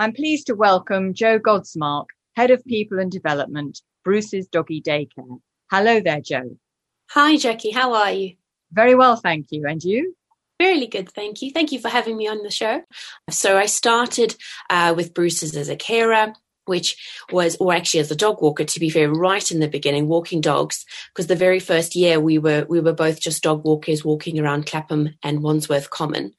I'm pleased to welcome Joe Godsmark, Head of People and Development, Bruce's Doggy Daycare. Hello there, Joe. Hi, Jackie. How are you? Very well, thank you. And you? Really good, thank you. Thank you for having me on the show. So I started uh, with Bruce's as a carer which was, or actually as a dog walker, to be fair, right in the beginning, walking dogs, because the very first year we were we were both just dog walkers walking around Clapham and Wandsworth Common.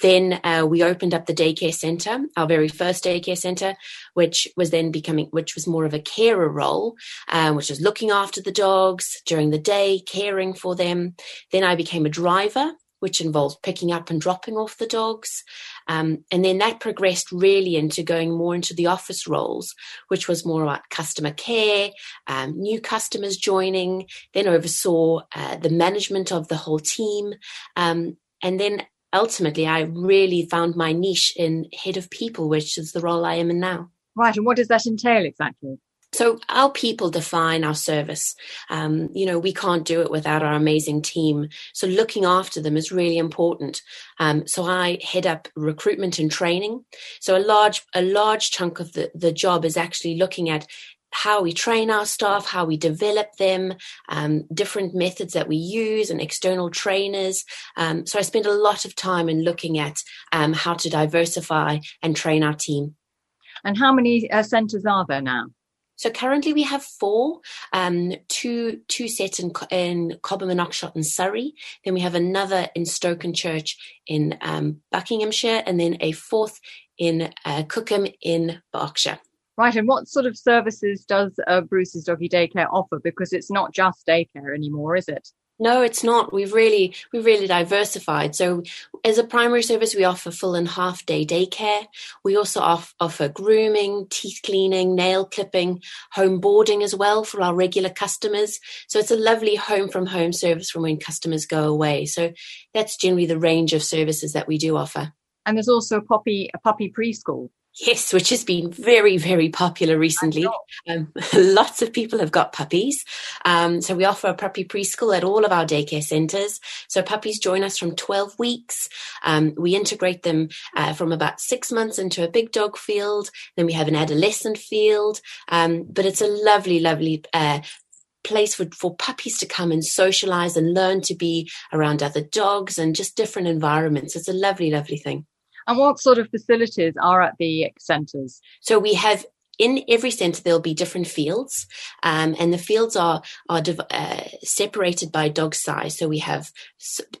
Then uh, we opened up the daycare centre, our very first daycare centre, which was then becoming, which was more of a carer role, uh, which was looking after the dogs during the day, caring for them. Then I became a driver which involved picking up and dropping off the dogs. Um, and then that progressed really into going more into the office roles, which was more about customer care, um, new customers joining, then oversaw uh, the management of the whole team. Um, and then ultimately, I really found my niche in head of people, which is the role I am in now. Right. And what does that entail exactly? So our people define our service. Um, you know, we can't do it without our amazing team. So looking after them is really important. Um, so I head up recruitment and training. So a large, a large chunk of the, the job is actually looking at how we train our staff, how we develop them, um, different methods that we use, and external trainers. Um, so I spend a lot of time in looking at um, how to diversify and train our team. And how many uh, centres are there now? So currently we have four, um, two two sets in, in Cobham and Oxshott and Surrey. Then we have another in Stokenchurch in um, Buckinghamshire, and then a fourth in uh, Cookham in Berkshire. Right, and what sort of services does uh, Bruce's Doggy Daycare offer? Because it's not just daycare anymore, is it? No, it's not. We've really we've really diversified. So, as a primary service, we offer full and half day daycare. We also off, offer grooming, teeth cleaning, nail clipping, home boarding as well for our regular customers. So it's a lovely home from home service from when customers go away. So that's generally the range of services that we do offer. And there's also a puppy a puppy preschool. Yes, which has been very, very popular recently. Um, lots of people have got puppies. Um, so we offer a puppy preschool at all of our daycare centres. So puppies join us from 12 weeks. Um, we integrate them uh, from about six months into a big dog field. Then we have an adolescent field. Um, but it's a lovely, lovely uh, place for, for puppies to come and socialize and learn to be around other dogs and just different environments. It's a lovely, lovely thing. And what sort of facilities are at the centres? So we have in every centre there'll be different fields, um, and the fields are are div- uh, separated by dog size. So we have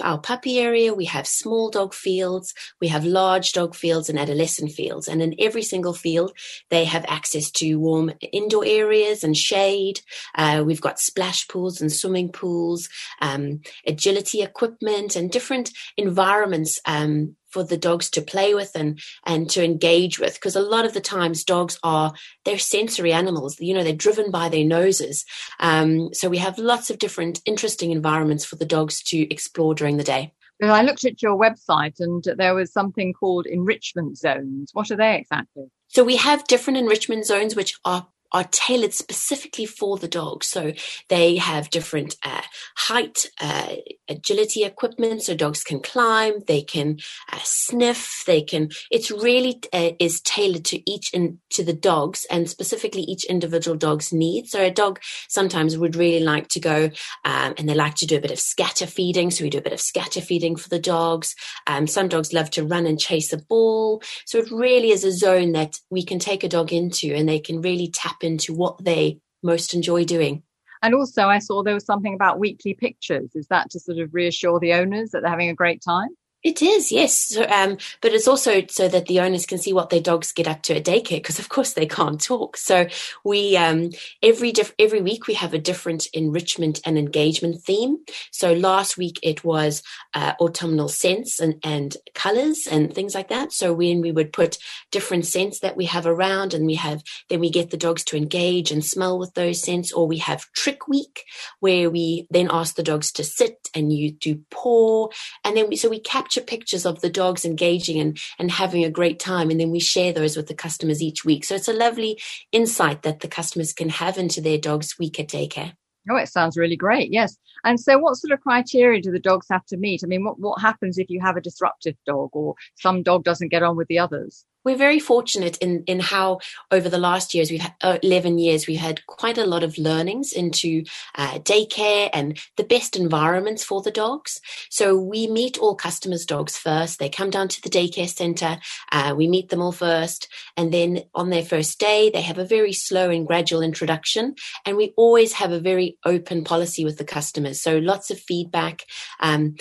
our puppy area, we have small dog fields, we have large dog fields and adolescent fields, and in every single field they have access to warm indoor areas and shade. Uh, we've got splash pools and swimming pools, um, agility equipment, and different environments um, for the dogs to play with and and to engage with because a lot of the times dogs are they're sensory animals you know they're driven by their noses um, so we have lots of different interesting environments for the dogs to explore during the day I looked at your website and there was something called enrichment zones. What are they exactly? So we have different enrichment zones which are are tailored specifically for the dog. So they have different uh, height, uh, agility equipment, so dogs can climb, they can uh, sniff, they can. It's really uh, is tailored to each and to the dogs and specifically each individual dog's needs. So a dog sometimes would really like to go um, and they like to do a bit of scatter feeding, so we do a bit of scatter feeding for the dogs. Um, some dogs love to run and chase a ball, so it really is a zone that we can take a dog into and they can really tap tap into what they most enjoy doing. And also, I saw there was something about weekly pictures. Is that to sort of reassure the owners that they're having a great time? It is, yes. So, um, but it's also so that the owners can see what their dogs get up to at daycare, because of course they can't talk. So we um, every diff- every week we have a different enrichment and engagement theme. So last week it was uh, autumnal scents and, and colors and things like that. So when we would put different scents that we have around, and we have then we get the dogs to engage and smell with those scents, or we have trick week where we then ask the dogs to sit and you do paw, and then we so we capture capture pictures of the dogs engaging and, and having a great time. And then we share those with the customers each week. So it's a lovely insight that the customers can have into their dog's week at daycare. Oh, it sounds really great. Yes. And so, what sort of criteria do the dogs have to meet? I mean, what, what happens if you have a disruptive dog or some dog doesn't get on with the others? We're very fortunate in in how over the last years we've had uh, 11 years we've had quite a lot of learnings into uh, daycare and the best environments for the dogs. So we meet all customers dogs first. They come down to the daycare center uh, we meet them all first. And then on their first day they have a very slow and gradual introduction. And we always have a very open policy with the customers. So lots of feedback um,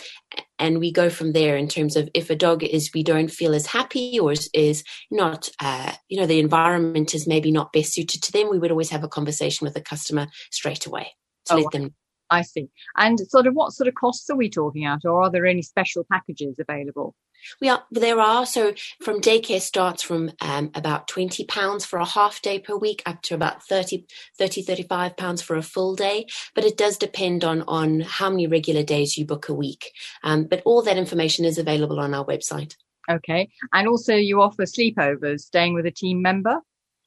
and we go from there in terms of if a dog is we don't feel as happy or is, is not uh, you know the environment is maybe not best suited to them we would always have a conversation with the customer straight away to oh, let them i see. And sort of what sort of costs are we talking about or are there any special packages available? We are there are. So from daycare starts from um, about 20 pounds for a half day per week up to about 30 30 35 pounds for a full day. But it does depend on on how many regular days you book a week. Um, but all that information is available on our website. Okay. And also you offer sleepovers staying with a team member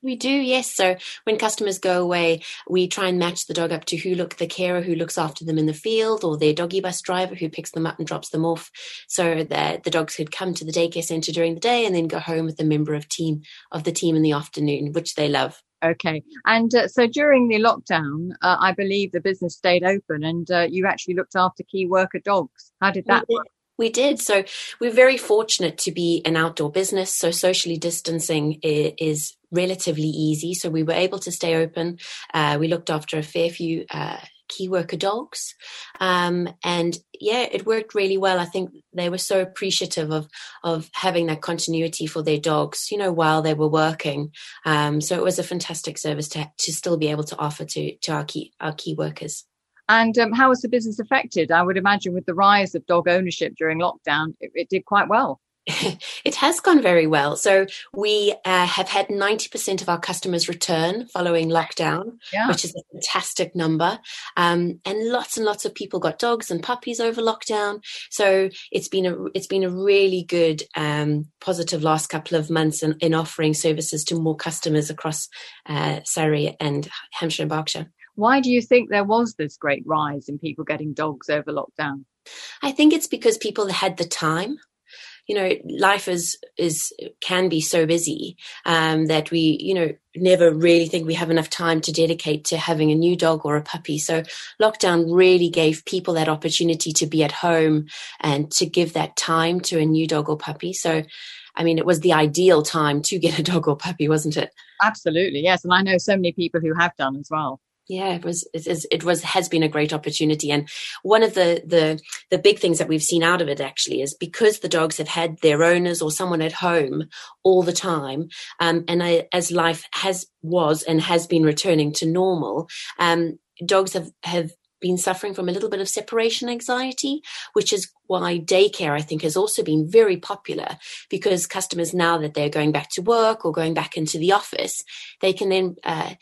we do, yes. So when customers go away, we try and match the dog up to who look the carer who looks after them in the field or their doggy bus driver who picks them up and drops them off so that the dogs could come to the daycare centre during the day and then go home with a member of team of the team in the afternoon, which they love. Okay. And uh, so during the lockdown, uh, I believe the business stayed open and uh, you actually looked after key worker dogs. How did that work? We did. So we're very fortunate to be an outdoor business. So socially distancing is, relatively easy. So we were able to stay open. Uh, we looked after a fair few uh, key worker dogs. Um, and yeah, it worked really well. I think they were so appreciative of of having that continuity for their dogs, you know, while they were working. Um, so it was a fantastic service to to still be able to offer to to our key our key workers. And um, how was the business affected? I would imagine with the rise of dog ownership during lockdown, it, it did quite well. it has gone very well. So we uh, have had 90% of our customers return following lockdown, yeah. which is a fantastic number. Um, and lots and lots of people got dogs and puppies over lockdown. So it's been a it's been a really good um, positive last couple of months in, in, offering services to more customers across uh, Surrey and Hampshire and Berkshire. Why do you think there was this great rise in people getting dogs over lockdown? I think it's because people had the time you know life is is can be so busy um, that we you know never really think we have enough time to dedicate to having a new dog or a puppy so lockdown really gave people that opportunity to be at home and to give that time to a new dog or puppy so I mean, it was the ideal time to get a dog or puppy, wasn't it? Absolutely, yes. And I know so many people who have done as well yeah it was it, is, it was has been a great opportunity. And one of the the the big things that we've seen out of it actually is because the dogs have had their owners or someone at home all the time um, and I, as life has was and has been returning to normal um, dogs have have been suffering from a little bit of separation anxiety, which is why daycare, I think, has also been very popular because customers, now that they're going back to work or going back into the office, they can then uh,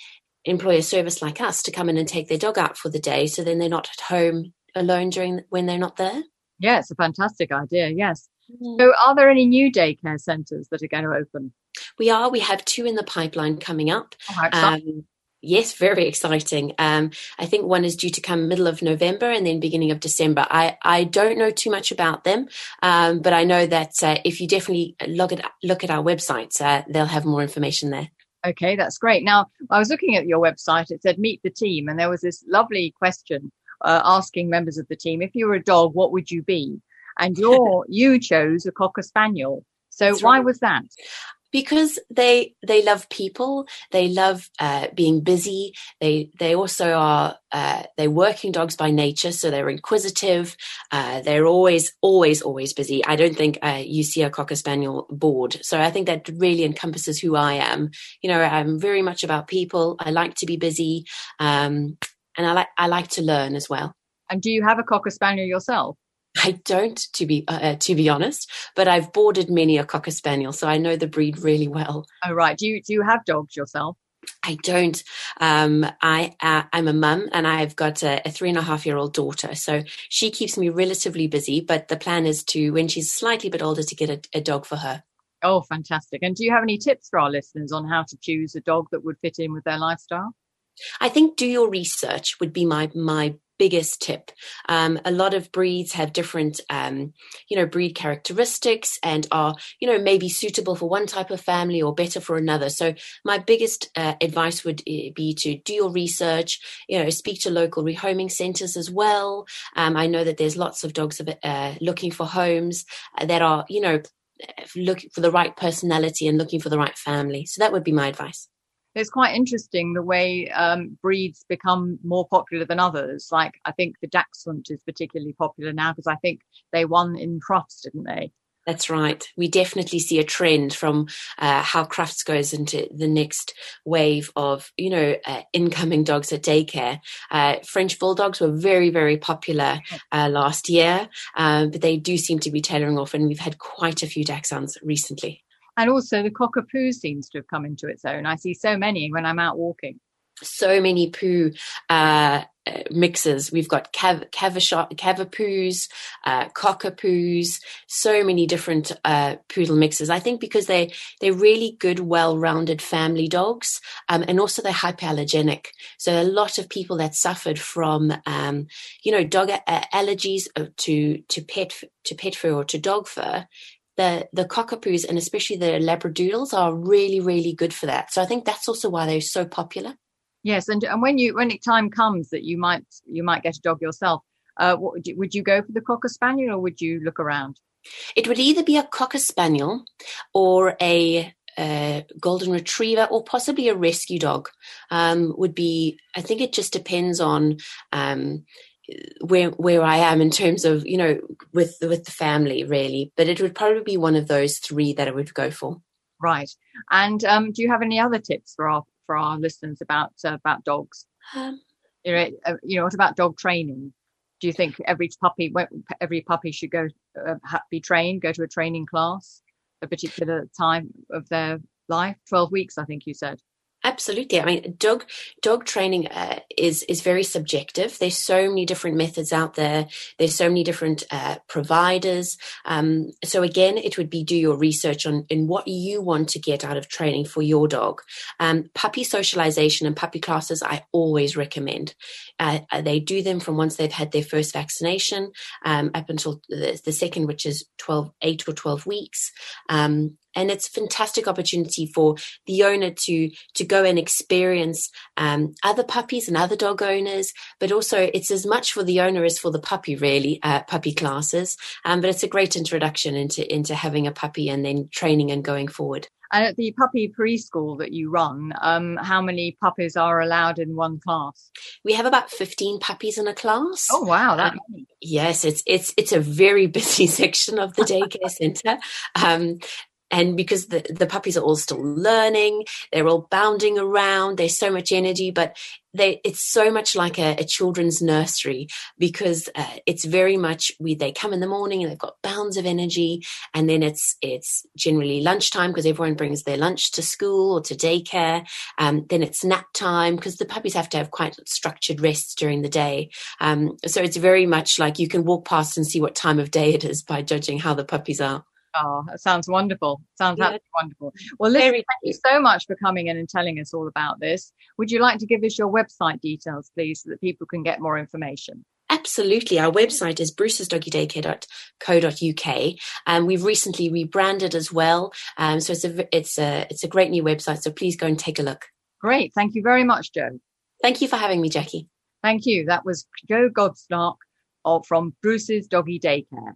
employ a service like us to come in and take their dog out for the day so then they're not at home alone during when they're not there? Yeah it's a fantastic idea yes. Mm. so are there any new daycare centres that are going to open? We are. We have two in the pipeline coming up. Oh, um, yes very exciting. Um, i think one is due to come middle of november and then beginning of december. I, I don't know too much about them um, but i know that uh, if you definitely look at look at our websites uh, they'll have more information there Okay, that's great. Now, I was looking at your website. It said meet the team, and there was this lovely question uh, asking members of the team, if you were a dog, what would you be? And your you chose a cocker spaniel. So that's why right. was that? Because they they love people they love uh, being busy they they also are uh, they're working dogs by nature so they're inquisitive uh, they're always always always busy. I don't think uh, you see a cocker spaniel bored. So i think that really encompasses who i am. You know i'm very much about people. I like to be busy um, and i like i like to learn as well. And do you have a cocker spaniel yourself I don't, to be uh, uh, to be honest, but I've boarded many a cocker spaniel, so I know the breed really well. Oh right, do you do you have dogs yourself? I don't. Um, I uh, I'm a mum, and I've got a, a, three and a half year old daughter, so she keeps me relatively busy. But the plan is to, when she's slightly bit older, to get a, a dog for her. Oh, fantastic! And do you have any tips for our listeners on how to choose a dog that would fit in with their lifestyle? I think do your research would be my my biggest tip. Um, a lot of breeds have different, um, you know, breed characteristics and are, you know, maybe suitable for one type of family or better for another. So my biggest uh, advice would eh, be to do your research, you know, speak to local rehoming centers as well. Um, I know that there's lots of dogs uh, looking for homes that are, you know, looking for the right personality and looking for the right family. So that would be my advice it's quite interesting the way um, breeds become more popular than others. Like I think the Dachshund is particularly popular now because I think they won in Crufts, didn't they? That's right. We definitely see a trend from uh, how Crufts goes into the next wave of, you know, uh, incoming dogs at daycare. Uh, French bulldogs were very, very popular uh, last year, um, but they do seem to be tailoring off, and we've had quite a few Dachshunds recently. And also the cockapoo seems to have come into its own. I see so many when I'm out walking. So many poo uh, mixes. We've got cav- cavapoos, uh, cockapoos, so many different uh, poodle mixes. I think because they they're really good, well-rounded family dogs, um, and also they're hypoallergenic. So a lot of people that suffered from, um, you know, dog allergies uh, to to pet to pet fur or to dog fur the the cockapoos and especially the labradoodles are really really good for that. So I think that's also why they're so popular. Yes, and and when you when it time comes that you might you might get a dog yourself, uh, what, would, you, would you go for the cocker spaniel or would you look around? It would either be a cocker spaniel or a uh, golden retriever or possibly a rescue dog um, would be i think it just depends on um, where where I am in terms of you know with with the family really, but it would probably be one of those three that I would go for. Right. And um, do you have any other tips for our for our listeners about uh, about dogs? Um, you know, uh, you know, what about dog training? Do you think every puppy every puppy should go uh, be trained, go to a training class, a particular time of their life? Twelve weeks, I think you said. Absolutely. I mean, dog dog training uh, is is very subjective. There's so many different methods out there. There's so many different uh, providers. Um, so again, it would be do your research on in what you want to get out of training for your dog. Um, puppy socialization and puppy classes, I always recommend. Uh, uh they do them from once they've had their first vaccination um, up until the, the, second, which is 12, eight or twelve weeks. And it's a fantastic opportunity for the owner to to go and experience um, other puppies and other dog owners. But also it's as much for the owner as for the puppy really uh, puppy classes. Um, but it's a great introduction into into having a puppy and then training and going forward. And at the puppy preschool that you run, um, how many puppies are allowed in one class? We have about fifteen puppies in a class. Oh wow, that um, yes, it's it's it's a very busy section of the daycare centre, um, and because the, the puppies are all still learning they're all bounding around there's so much energy but they it's so much like a, a children's nursery because uh, it's very much we they come in the morning and they've got bounds of energy and then it's it's generally lunchtime because everyone brings their lunch to school or to daycare. Um, then it's nap time because the puppies have to have quite structured rests during the day. Um, so it's very much like you can walk past and see what time of day it is by judging how the puppies are Oh, that sounds wonderful. Sounds yeah. absolutely wonderful. Well, listen, Very thank you so much for coming in and telling us all about this. Would you like to give us your website details, please, so that people can get more information? Absolutely. Our website is brucesdoggydaycare.co.uk. And um, we've recently rebranded as well. Um, so it's a, it's a, it's a great new website. So please go and take a look. Great. Thank you very much, Joe. Thank you for having me, Jackie. Thank you. That was Jo Godsmark from Bruce's Doggy Daycare.